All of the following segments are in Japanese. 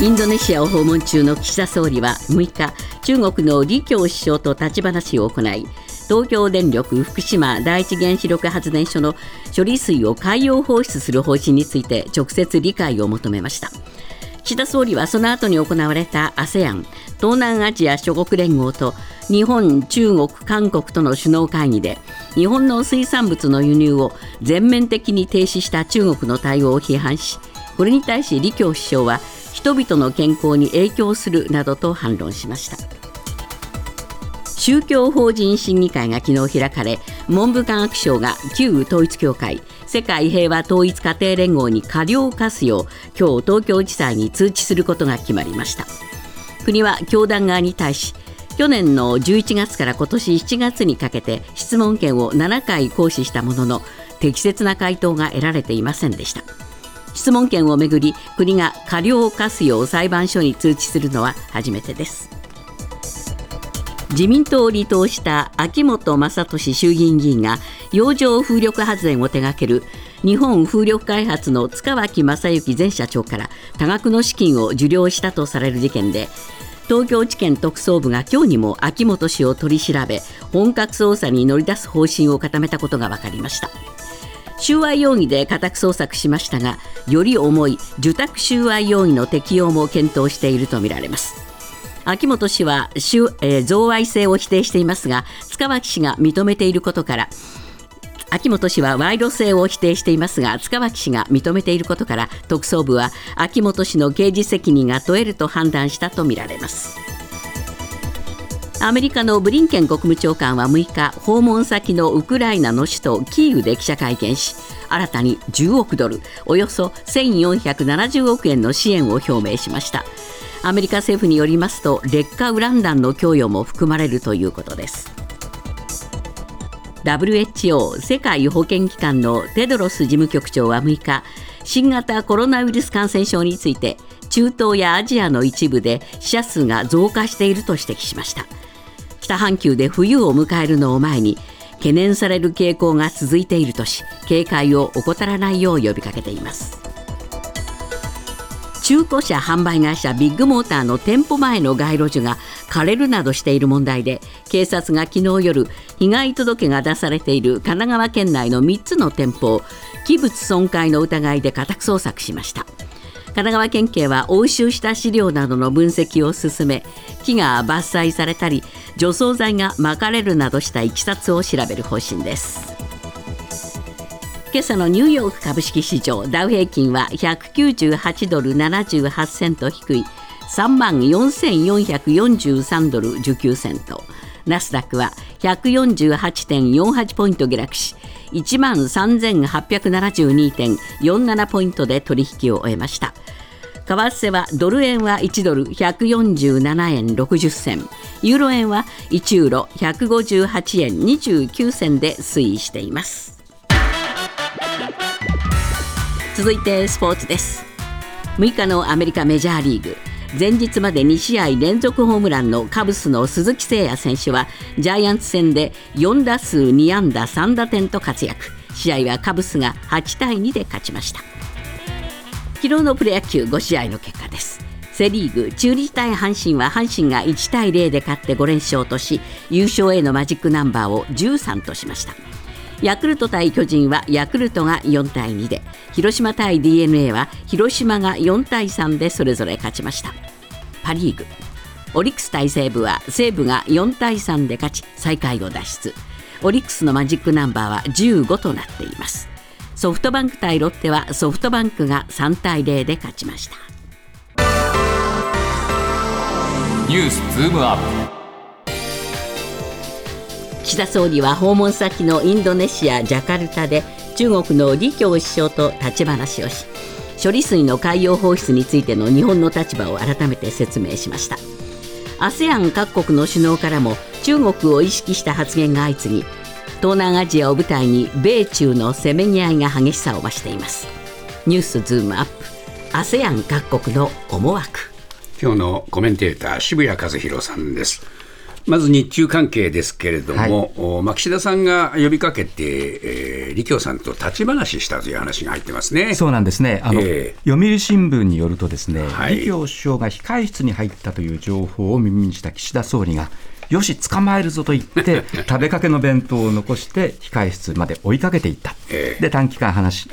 インドネシアを訪問中の岸田総理は6日中国の李強首相と立ち話を行い東京電力福島第一原子力発電所の処理水を海洋放出する方針について直接理解を求めました。岸田総理はその後に行われた ASEAN 東南アジア諸国連合と日本、中国、韓国との首脳会議で日本の水産物の輸入を全面的に停止した中国の対応を批判しこれに対し李強首相は人々の健康に影響するなどと反論しました。宗教法人審議会が昨日開かれ文部科学省が旧統一教会世界平和統一家庭連合に過料を課すよう今日東京地裁に通知することが決まりました。国は教団側に対し去年の11月から今年7月にかけて質問権を7回行使したものの適切な回答が得られていませんでした。質問権をめぐり国が過料を課すよう裁判所に通知するのは初めてです自民党を離党した秋本真利衆議院議員が洋上風力発電を手掛ける日本風力開発の塚脇正幸前社長から多額の資金を受領したとされる事件で東京地検特捜部が今日にも秋元氏を取り調べ本格捜査に乗り出す方針を固めたことが分かりました。収賄容疑で家宅捜索しましたがより重い受託収賄容疑の適用も検討しているとみられます秋元氏は、えー、贈賄性を否定していますが塚脇氏が認めていることから秋元氏は賄賂性を否定していますが塚脇氏が認めていることから特捜部は秋元氏の刑事責任が問えると判断したとみられます。アメリカのブリンケン国務長官は6日訪問先のウクライナの首都キーウで記者会見し新たに10億ドルおよそ1470億円の支援を表明しました。アメリカ政府によりますと劣化ウラン弾の供与も含まれるということです。WHO 世界保健機関のテドロス事務局長は6日新型コロナウイルス感染症について中東やアジアの一部で死者数が増加していると指摘しました。北半球で冬を迎えるのを前に懸念される傾向が続いているとし警戒を怠らないよう呼びかけています。中古車販売会社ビッグモーターの店舗前の街路樹が枯れるなどしている問題で警察が昨日夜被害届が出されている神奈川県内の3つの店舗を器物損壊の疑いで家宅捜索しました。神奈川県警は押収した資料などの分析を進め木が伐採されたり除草剤がまかれるなどしたいきさつを調べる方針です。今朝のニューヨーク株式市場ダウ平均は198ドル78セント低い3万4443ドル19セント。ナスダックは148.48ポイント下落し1万3872.47ポイントで取引を終えました。為替はドル円は1ドル147円60銭。ユーロ円は1ユーロ158円29銭で推移しています。続いてスポーツです。6日のアメリカメジャーリーグ。前日まで2試合連続ホームランのカブスの鈴木誠也選手はジャイアンツ戦で4打数2安打3打点と活躍。試合はカブスが8対2で勝ちました。昨日のプロ野球5試合の結果です。セ・リーグ中日対阪神は阪神が1対0で勝って5連勝とし優勝へのマジックナンバーを13としました。ヤクルト対巨人はヤクルトが4対2で。広島対 d n a は広島が4対3でそれぞれ勝ちました。パ・リーグ。オリックス対西武は西武が4対3で勝ち最下位を脱出。オリックスのマジックナンバーは15となっています。ソフトバンク対ロッテはソフトバンクが3対0で勝ちました。ニュースズームアップ。岸田総理は訪問先のインドネシア・ジャカルタで中国の李強首相と立ち話をし処理水の海洋放出についての日本の立場を改めて説明しました。ASEAN 各国の首脳からも中国を意識した発言が相次ぎ東南アジアを舞台に米中のせめぎ合いが激しさを増しています。ニュースズームアップ ASEAN 各国の思惑。今日のコメンテーター渋谷和弘さんです。まず日中関係ですけれども、はい、まあ、岸田さんが呼びかけて、えー、李強さんと立ち話したという話が入ってますね。そうなんですね。あの、えー、読売新聞によると、ですね、はい、李強首相が控室に入ったという情報を耳にした岸田総理が、よし、捕まえるぞと言って、食べかけの弁当を残して、控室まで追いかけていった、で短期間話、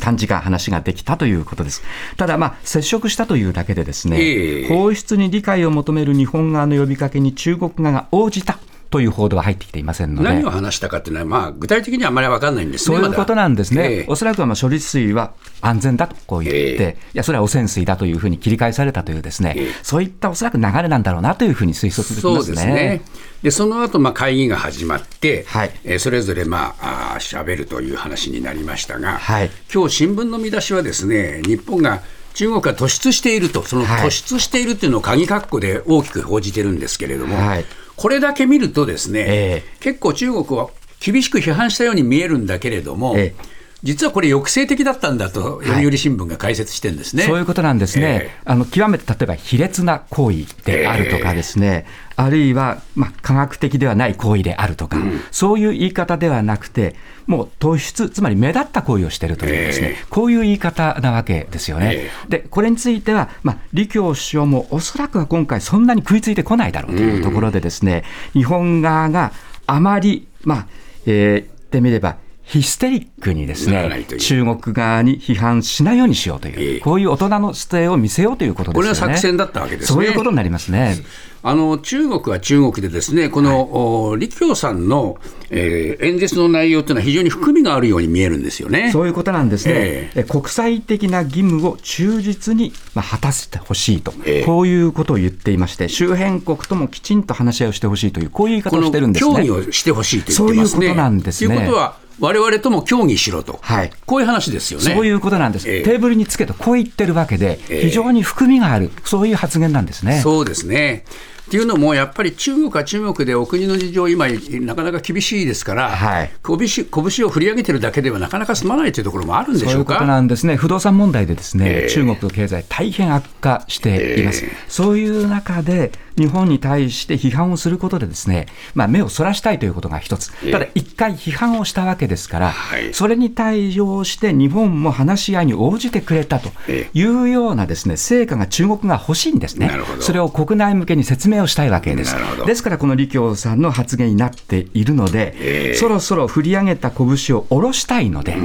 短時間話ができたということです。ただ、まあ、接触したというだけで、ですね、放出に理解を求める日本側の呼びかけに中国側が応じた。という報道は入ってきていませんので。何を話したかっていうのは、まあ、具体的にはあまり分かんないんですね、そういうことなんですね、えー、おそらくはまあ処理水は安全だとこう言って、えー、いや、それは汚染水だというふうに切り返されたという、ですね、えー、そういったおそらく流れなんだろうなというふうに推測できますね。そうですね。でその後まあ会議が始まって、はい。えー、それぞれまあしゃべるという話になりましたが、はい、今日新聞の見出しはですね日本が中国が突出していると、その突出しているっていうのを鍵括弧で大きく報じてるんですけれども、はい、これだけ見るとですね、えー、結構中国は厳しく批判したように見えるんだけれども、えー実はこれ、抑制的だったんだと、読売新聞が解説してんですね、はい、そういうことなんですね、えー、あの極めて例えば卑劣な行為であるとかですね、えー、あるいは、まあ、科学的ではない行為であるとか、うん、そういう言い方ではなくて、もう突出、つまり目立った行為をしているというですね、えー、こういう言い方なわけですよね。で、これについては、まあ、李強首相もおそらくは今回、そんなに食いついてこないだろうというところでですね、うん、日本側があまり、まあ、えー、言ってみれば、ヒステリックにですね中国側に批判しないようにしようという、こういう大人の姿勢を見せようということですよね。これは作戦だったわけですね。そういうことになりますね。あの中国は中国でですねこの、はい、李強さんの、えー、演説の内容というのは非常に含みがあるように見えるんですよね。そういうことなんですね。えー、国際的な義務を忠実に、まあ、果たしてほしいと、えー、こういうことを言っていまして、周辺国ともきちんと話し合いをしてほしいというこういう言い方をしてるんですね。協議をしてほしいと言ってますね。そういうことなんですね。ということはわれわれとも協議しろと、はい、こういう話ですよね。そういうことなんです、えー、テーブルにつけてこう言ってるわけで、非常に含みがある、そういう発言なんですね。そうですねっていうのも、やっぱり中国は中国でお国の事情、今、なかなか厳しいですから、はい、拳拳を振り上げてるだけではなかなか済まないというところもあるんでしょうか？そういうことなんですね、不動産問題でですね、えー、中国の経済、大変悪化しています。えー、そういう中で日本に対して批判をすることでですね、まあ、目をそらしたいということが一つ、ただ一回批判をしたわけですから、それに対応して日本も話し合いに応じてくれたというようなですね成果が中国が欲しいんですね、それを国内向けに説明をしたいわけです。ですから、この李強さんの発言になっているので、そろそろ振り上げた拳を下ろしたいので、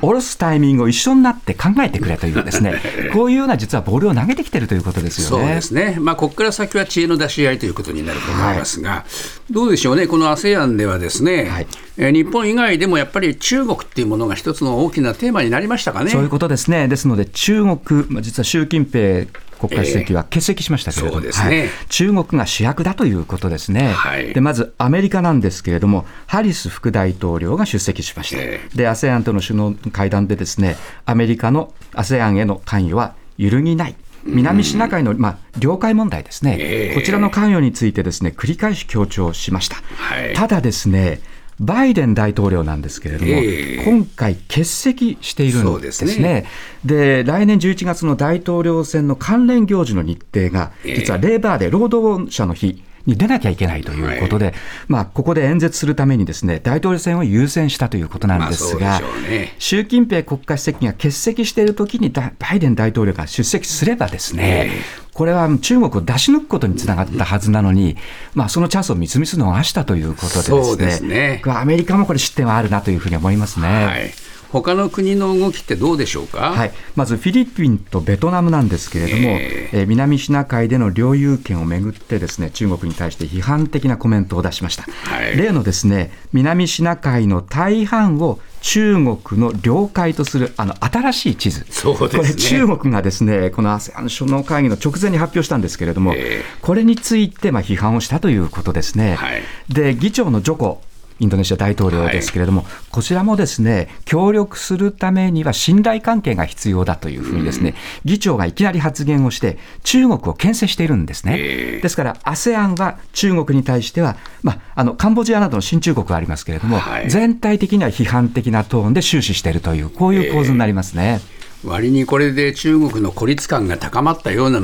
下ろすタイミングを一緒になって考えてくれというですね、こういうような実はボールを投げてきてるということですよね。そうですね。まあ、ここから先は知恵の出し合いということになると思いますが、はい、どうでしょうね、この ASEAN ではですね、はい、え日本以外でもやっぱり中国っていうものが一つの大きなテーマになりましたかね？そういうことですね。ですので、中国、実は習近平国家主席は欠席しましたけれども、えーね。はい、中国が主役だということですね、はい、でまずアメリカなんですけれども、ハリス副大統領が出席しました、えー、で ASEAN との首脳会談で、ですねアメリカの ASEAN への関与は揺るぎない。南シナ海の、まあ、領海問題ですね、えー、こちらの関与についてですね繰り返し強調しました。はい、ただですねバイデン大統領なんですけれども、えー、今回、欠席しているんですね。で、ね、来年11月の大統領選の関連行事の日程が、実はレーバーで労働者の日に出なきゃいけないということで、はい、まあ、ここで演説するためにですね大統領選を優先したということなんですが、まあね、習近平国家主席が欠席しているときにバイデン大統領が出席すればですね、これは中国を出し抜くことにつながったはずなのに、まあ、そのチャンスをみつみつ逃したということでですね、すね。アメリカもこれ、失点はあるなというふうに思いますね。はい他の国の動きってどうでしょうか、はい、まずフィリピンとベトナムなんですけれども、えー、え南シナ海での領有権をめぐってですね中国に対して批判的なコメントを出しました、はい、例のですね南シナ海の大半を中国の領海とするあの新しい地図、そうですね、これ、中国がですねこの ASEAN 首脳会議の直前に発表したんですけれども、えー、これについてまあ批判をしたということですね。はい、で議長のジョコインドネシア大統領ですけれども、はい、こちらもですね協力するためには信頼関係が必要だというふうにですね、議長がいきなり発言をして、中国を牽制しているんですね。ですから、ASEAN は中国に対しては、まあ、あのカンボジアなどの新中国はありますけれども、はい、全体的には批判的なトーンで終始しているという、こういう構図になりますね。割にこれで中国の孤立感が高まったような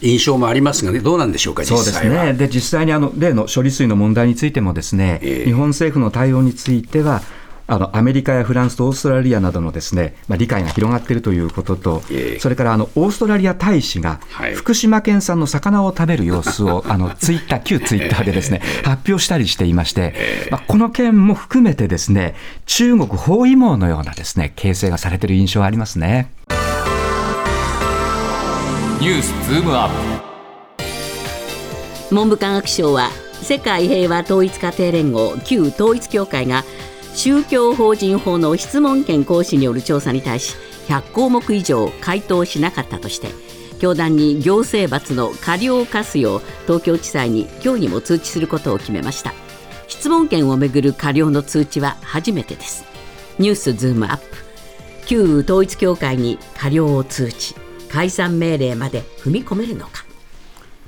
印象もありますがね、どうなんでしょうか、そうですね、で実際にあの例の処理水の問題についても、ですね、えー、日本政府の対応については、あのアメリカやフランスとオーストラリアなどのですね、まあ、理解が広がっているということと、えー、それからあのオーストラリア大使が、福島県産の魚を食べる様子を、あのツイッター、旧ツイッターでですね、発表したりしていまして、まあ、この件も含めてですね、中国包囲網のようなですね、形成がされている印象がありますね。ニュースズームアップ。文部科学省は世界平和統一家庭連合旧統一教会が宗教法人法の質問権行使による調査に対し100項目以上回答しなかったとして教団に行政罰の過料を課すよう東京地裁に今日にも通知することを決めました。質問権をめぐる過料の通知は初めてです。ニュースズームアップ。旧統一教会に過料を通知。解散命令まで踏み込めるのか。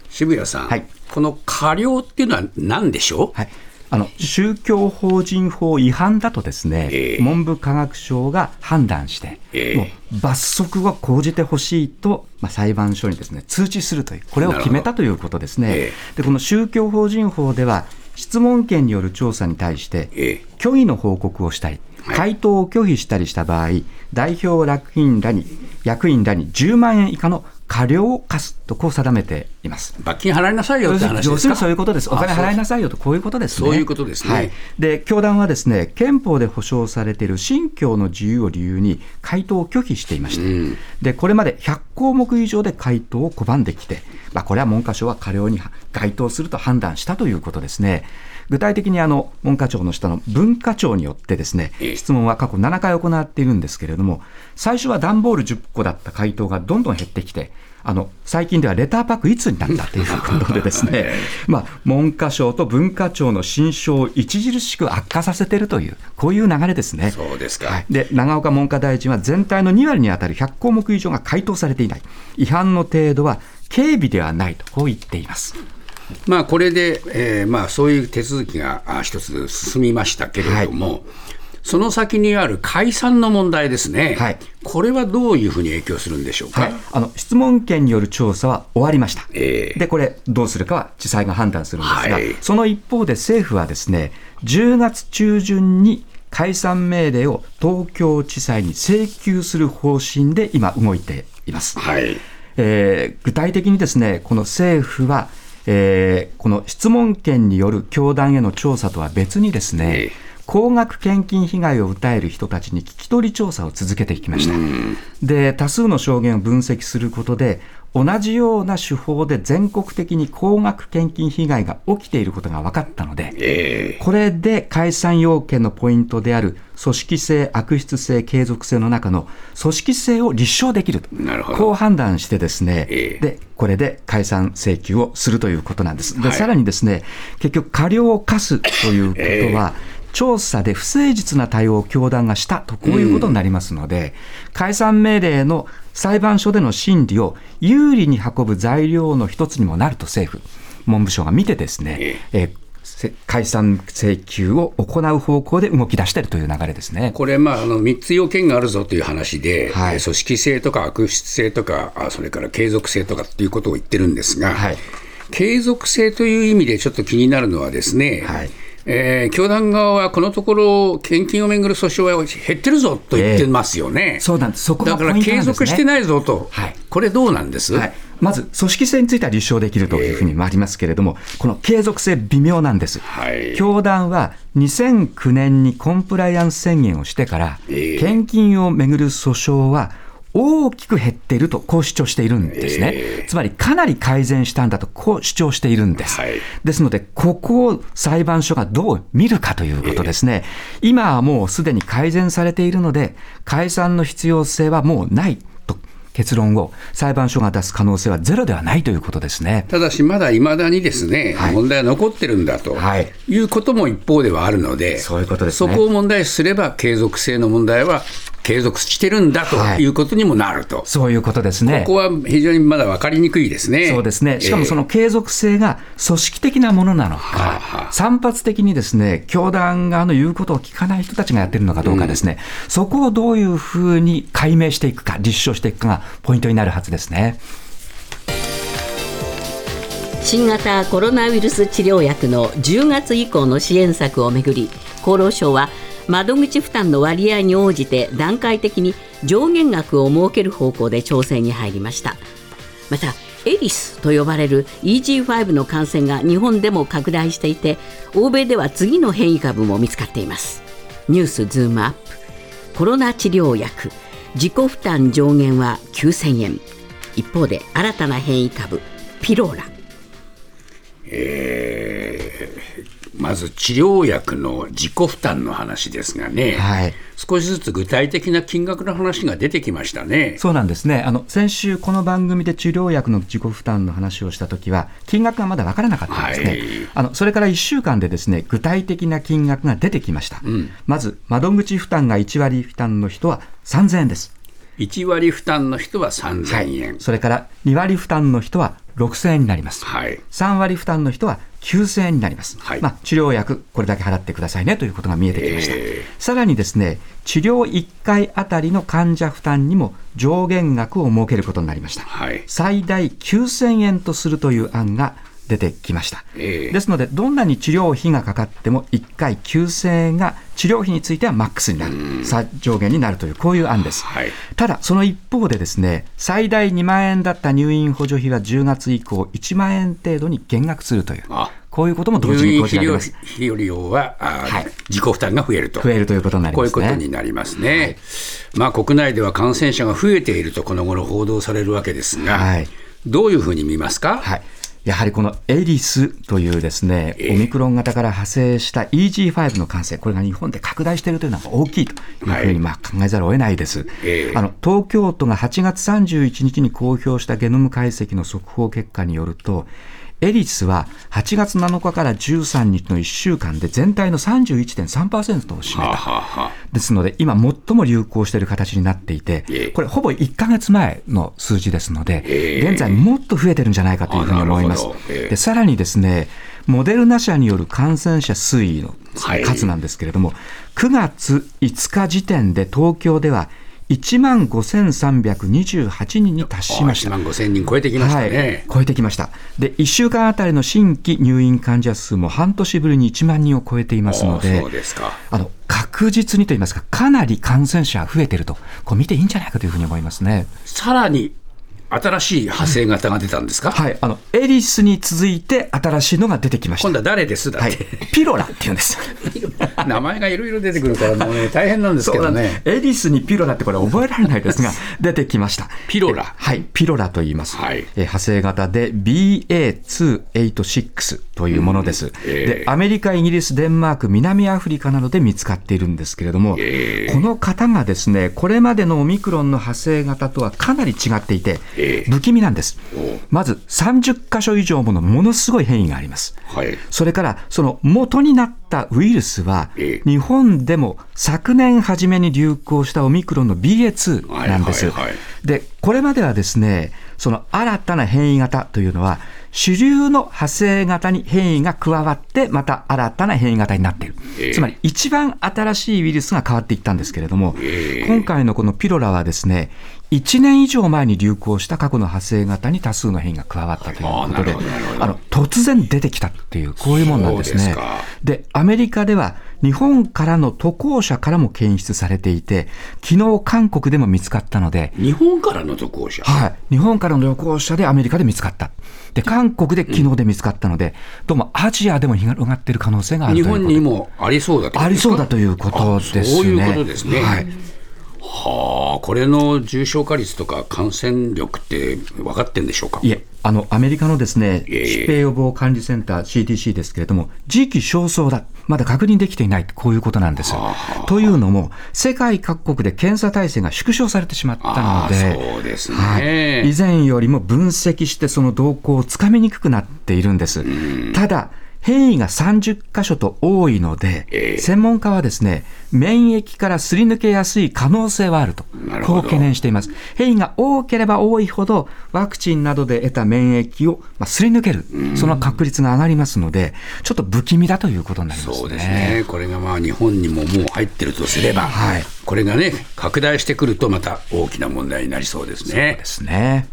渋谷さん、はい、この過料っていうのは何でしょう、はいあの宗教法人法違反だとですね、えー、文部科学省が判断して、えー、もう罰則を講じてほしいと、まあ、裁判所にですね通知するという、これを決めたということですね。えー、でこの宗教法人法では、質問権による調査に対して、虚偽の報告をしたり、回答を拒否したりした場合、代表役員らに役員らに10万円以下の過料を課すとこう定めています。罰金払いなさいよって話ですか？そういうことです、お金払いなさいよと、こういうことですね。そういうことですね、はい、で教団はですね憲法で保障されている信教の自由を理由に回答を拒否していまして、うん、でこれまで100項目以上で回答を拒んできて、まあ、これは文科省は過料に該当すると判断したということですね。具体的にあの文化庁の下の文化庁によってですね質問は過去7回行っているんですけれども最初は段ボール10個だった回答がどんどん減ってきてあの最近ではレターパックいつになったということでですね、まあ、文科省と文化庁の心象を著しく悪化させているという、こういう流れですね。そうですか、はい、で長岡文科大臣は全体の2割に当たる100項目以上が回答されていない、違反の程度は軽微ではないと、こう言っています。まあ、これで、えーまあ、そういう手続きが一つ進みましたけれども、はいその先にある解散の問題ですね、はい、これはどういうふうに影響するんでしょうか、はい、あの質問権による調査は終わりました、えー、でこれ、どうするかは地裁が判断するんですが、はい、その一方で政府はですね10月中旬に解散命令を東京地裁に請求する方針で今、動いています。はい。えー、具体的にですねこの政府はえー、この質問権による教団への調査とは別にですね、高額献金被害を訴える人たちに聞き取り調査を続けてきました。で、多数の証言を分析することで、同じような手法で全国的に高額献金被害が起きていることが分かったので、えー、これで解散要件のポイントである組織性、悪質性、継続性の中の組織性を立証できると、こう判断してですね、えー、で、これで解散請求をするということなんです。で、はい、さらにですね、結局過料を課すということは、えー調査で不誠実な対応を教団がしたと、こういうことになりますので、うん、解散命令の裁判所での審理を有利に運ぶ材料の一つにもなると政府、文部省が見てですね、えー解散請求を行う方向で動き出しているという流れですね。これ、まあ、あの3つ要件があるぞという話で、はい、組織性とか悪質性とか、それから継続性とかっていうことを言ってるんですが、はい、継続性という意味でちょっと気になるのはですね、はいえー、教団側はこのところ、献金をめぐる訴訟は減ってるぞと言ってますよね、えー、そうなんです。そこだから継続してないぞと、はい、これ、どうなんです、はい、まず組織性については立証できるというふうにもありますけれども、えー、この継続性、微妙なんです、はい、教団は2009年にコンプライアンス宣言をしてから、えー、献金をめぐる訴訟は、大きく減っていると、こう主張しているんですね、えー、つまりかなり改善したんだと、こう主張しているんです。はい、ですので、ここを裁判所がどう見るかということですね、えー、今はもうすでに改善されているので、解散の必要性はもうないと結論を裁判所が出す可能性はゼロではないということですね。ただし、まだいまだにですね、はい、問題は残ってるんだと、はい、いうことも一方ではあるので、そういうことです、ね、そこを問題視すれば、継続性の問題は継続してるんだということにもなると、はい、そういうことですね。ここは非常にまだ分かりにくいですね。そうですね。しかもその継続性が組織的なものなのか、えー、散発的にですね、教団側の言うことを聞かない人たちがやってるのかどうかですね、うん、そこをどういうふうに解明していくか、立証していくかがポイントになるはずですね。新型コロナウイルス治療薬の10月以降の支援策をめぐり厚労省は窓口負担の割合に応じて段階的に上限額を設ける方向で調整に入りました。またエリスと呼ばれる EG5 の感染が日本でも拡大していて欧米では次の変異株も見つかっています。ニュースズームアップ。コロナ治療薬。自己負担上限は9000円。一方で新たな変異株ピローラ。えー、まず治療薬の自己負担の話ですがね、はい、少しずつ具体的な金額の話が出てきましたね。そうなんですね。あの先週、この番組で治療薬の自己負担の話をしたときは、金額がまだ分からなかったんですね、はい、あのそれから1週間でですね具体的な金額が出てきました、うん、まず窓口負担が1割負担の人は3000円です。1割負担の人は3000円、はい、それから2割負担の人は6000円になります、はい、3割負担の人は9000円になります、はい、まあ、治療薬、これだけ払ってくださいねということが見えてきました、えー、さらにですね治療1回あたりの患者負担にも上限額を設けることになりました、はい、最大9000円とするという案が出てきました、えー、ですのでどんなに治療費がかかっても1回9000円が治療費についてはマックスになる、上限になるというこういう案です、はい、ただその一方でですね最大2万円だった入院補助費は10月以降1万円程度に減額するというこういうことも同時に講じられます。費用は、はい、自己負担が増えると。増えるということになります、ね、こういうことになりますね。はい、まあ国内では感染者が増えているとこの頃報道されるわけですが、はい、どういうふうに見ますか？はい。やはりこのエリスというですね、オミクロン型から派生した EG5 の感染、これが日本で拡大しているというのは大きいというふうにまあ考えざるを得ないです。あの東京都が8月31日に公表したゲノム解析の速報結果によると、エリスは8月7日から13日の1週間で全体の31.3%を占めた。ですので、今最も流行している形になっていて、これほぼ1か月前の数字ですので、現在もっと増えてるんじゃないかというふうに思います。でさらにですね、モデルナ社による感染者推移の数なんですけれども、9月5日時点で東京では1万5328人に達しました。1万5000人超えてきましたね、はい、超えてきました。で、1週間あたりの新規入院患者数も半年ぶりに1万人を超えていますので、そうですかあの確実にといいますか、かなり感染者増えていると、こう見ていいんじゃないかというふうに思いますね。さらに新しい派生型が出たんですか、はい、あのエリスに続いて新しいのが出てきました。今度は誰です？だって、はい、ピロラって言うんです。名前がいろいろ出てくるから、もうね、大変なんですけどね。エリスにピロラってこれ覚えられないですが、出てきました。ピロラはい、ピロラと言います。はい、え派生型で BA286 というものです、うんえー、で。アメリカ、イギリス、デンマーク、南アフリカなどで見つかっているんですけれども、えー、この方がですね、これまでのオミクロンの派生型とはかなり違っていて、不気味なんです。まず30箇所以上ものものすごい変異があります。はい、それからその元になったウイルスは、日本でも昨年初めに流行したオミクロンの BA.2 なんです。で、これまではですね、その新たな変異型というのは、主流の派生型に変異が加わって、また新たな変異型になっている。えー、つまり、一番新しいウイルスが変わっていったんですけれども、えー、今回のこのピロラはですね、1年以上前に流行した過去の派生型に多数の変異が加わったということで、あの突然出てきたっていう、こういうものなんですね。でアメリカでは日本からの渡航者からも検出されていて、昨日韓国でも見つかったので、日本からの渡航者？はい、日本からの渡航者でアメリカで見つかった。で、韓国で昨日で見つかったので、どうもアジアでも広がっている可能性がある日本にもありそうだありそうだということですね。そういうことですね。はいはあ、これの重症化率とか感染力って分かってんでしょうか？いえ、あのアメリカのですね、疾病予防管理センター CDC ですけれども、時期尚早だ、まだ確認できていない、こういうことなんです。というのも、世界各国で検査体制が縮小されてしまったので、そうですね、はい、以前よりも分析して、その動向をつかみにくくなっているんです。ただ変異が30箇所と多いので、えー、専門家はですね、免疫からすり抜けやすい可能性はあると、こう懸念しています。変異が多ければ多いほど、ワクチンなどで得た免疫を、まあ、すり抜ける、その確率が上がりますので、ちょっと不気味だということになります、ね、そうですね。これがまあ日本にももう入ってるとすれば、はい、これがね、拡大してくるとまた大きな問題になりそうですね。そうですね。